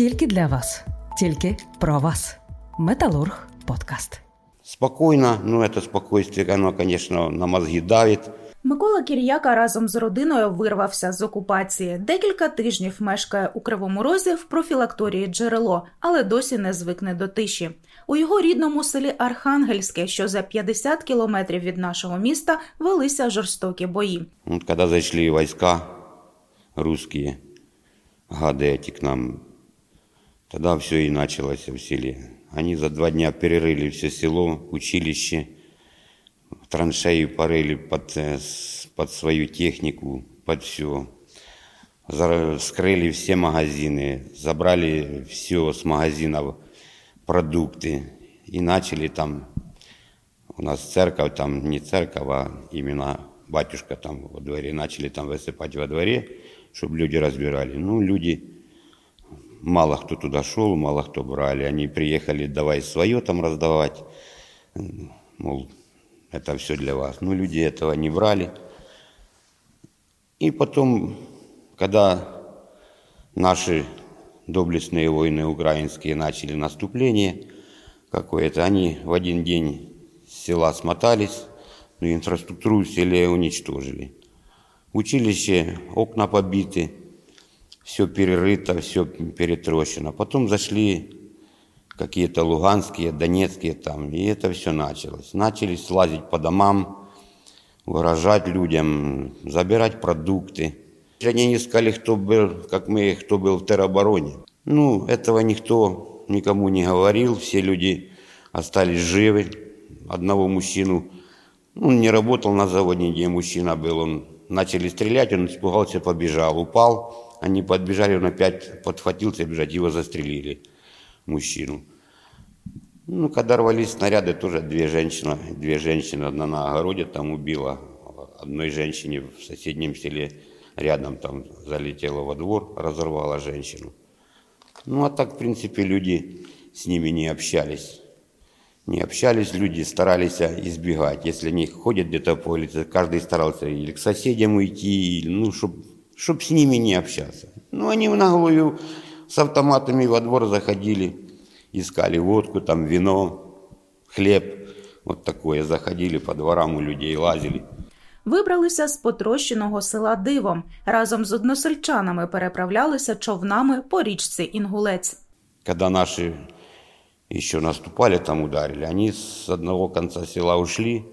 Тільки для вас, тільки про вас. Металург подкаст. Спокойно, ну это спокойствие, оно, конечно, на мозги давит. Микола Кір'яка разом з родиною вирвався з окупації. Декілька тижнів мешкає у Кривому Розі в профілакторії джерело, але досі не звикне до тиші. У його рідному селі Архангельське, що за 50 кілометрів від нашого міста, велися жорстокі бої. Вот когда зашли войска русские, гады эти к нам, тогда все и началось в селе. Они за два дня перерыли все село, училище, траншеи порыли под, э, под свою технику, под все. Скрыли все магазины, забрали все с магазинов, продукты. И начали там, у нас церковь, там не церковь, а именно батюшка там во дворе, начали там высыпать во дворе, чтобы люди разбирали. Ну, люди, мало кто туда шел, мало кто брали. Они приехали, давай свое там раздавать, мол, это все для вас. Ну, люди этого не брали. И потом, когда наши доблестные воины украинские начали наступление какое-то, они в один день с села смотались, но инфраструктуру в селе уничтожили. Училище, окна побиты, все перерыто, все перетрощено. Потом зашли какие-то луганские, донецкие там, и это все началось. Начали слазить по домам, выражать людям, забирать продукты. Они не сказали, кто был, как мы, кто был в теробороне. Ну, этого никто никому не говорил, все люди остались живы. Одного мужчину, ну, он не работал на заводе, где мужчина был, он начали стрелять, он испугался, побежал, упал. Они подбежали, он опять подхватился бежать, его застрелили, мужчину. Ну, когда рвались снаряды, тоже две женщины, две женщины, одна на огороде там убила, одной женщине в соседнем селе рядом там залетела во двор, разорвала женщину. Ну, а так, в принципе, люди с ними не общались. Не общались, люди старались избегать. Если они ходят где-то по улице, каждый старался или к соседям уйти, или, ну, чтобы чтоб с ними не общаться. Ну, они в наглую с автоматами во двор заходили, искали водку, там вино, хлеб, вот такое. Заходили по дворам у людей, лазили. Вибралися з потрощеного села Дивом. Разом з односельчанами переправлялися човнами по річці Інгулець. Когда наши еще наступали, там ударили, они с одного конца села ушли,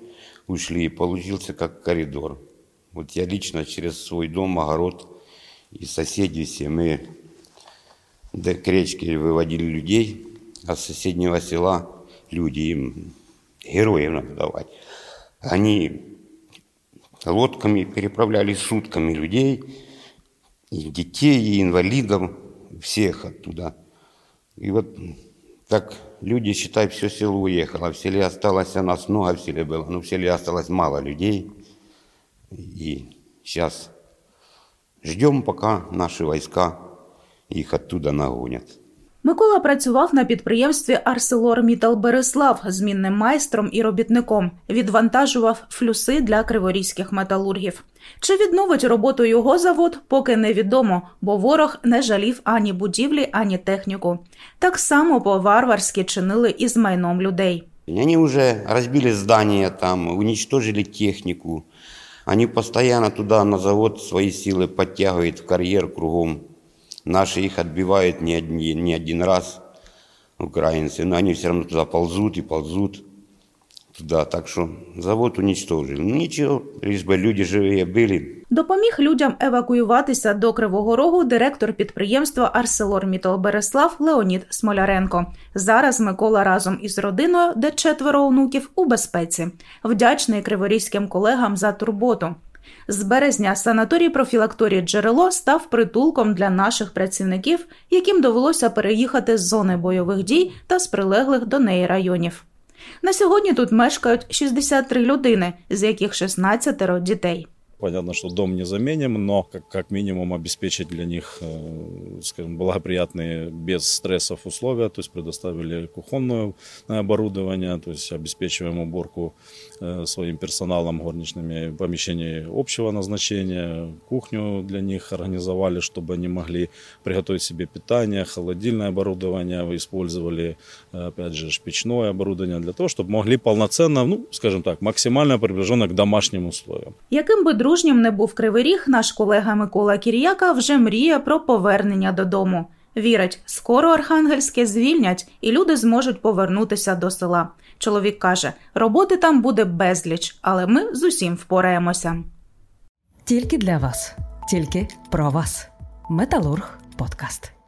ушли, и получился как коридор. Вот я лично через свой дом, огород и соседи все, мы к речке выводили людей, а с соседнего села люди, им героев надо давать. Они лодками переправляли сутками людей, и детей, и инвалидов, всех оттуда. И вот так люди, считай, все село уехало. В селе осталось, а нас много в селе было, но в селе осталось мало людей. И сейчас ждем, пока наши войска их оттуда нагонят. Микола працював на підприємстві «Арселор-Мітал Береслав змінним майстром і робітником. Відвантажував флюси для криворізьких металургів. Чи відновить роботу його завод, поки невідомо, бо ворог не жалів ані будівлі, ані техніку. Так само по-варварськи чинили і з майном людей. И Они уже разбили здания там, уничтожили технику. Они постоянно туда на завод свои силы подтягивают в карьер кругом. Наши их отбивают не один, не один раз, украинцы, но они все равно туда ползут и ползут туда. Так что завод уничтожили. Ну ничего, лишь бы люди живые были. Допоміг людям евакуюватися до Кривого Рогу директор підприємства Арселор Береслав Леонід Смоляренко. Зараз Микола разом із родиною, де четверо онуків, у безпеці. Вдячний криворізьким колегам за турботу. З березня санаторій профілакторії джерело став притулком для наших працівників, яким довелося переїхати з зони бойових дій та з прилеглих до неї районів. На сьогодні тут мешкають 63 людини, з яких 16 дітей. Понятно, что дом не заменим, но как, как минимум обеспечить для них, э, скажем, благоприятные, без стрессов условия, то есть предоставили кухонное оборудование, то есть обеспечиваем уборку э, своим персоналом горничными помещений общего назначения, кухню для них организовали, чтобы они могли приготовить себе питание, холодильное оборудование, использовали, опять же, печное оборудование для того, чтобы могли полноценно, ну, скажем так, максимально приближенно к домашним условиям. Яким би дружнім не був Кривий Ріг, наш колега Микола Кір'яка вже мріє про повернення додому. Вірить, скоро Архангельське звільнять і люди зможуть повернутися до села. Чоловік каже, роботи там буде безліч, але ми з усім впораємося. Тільки для вас, тільки про вас. Металург подкаст.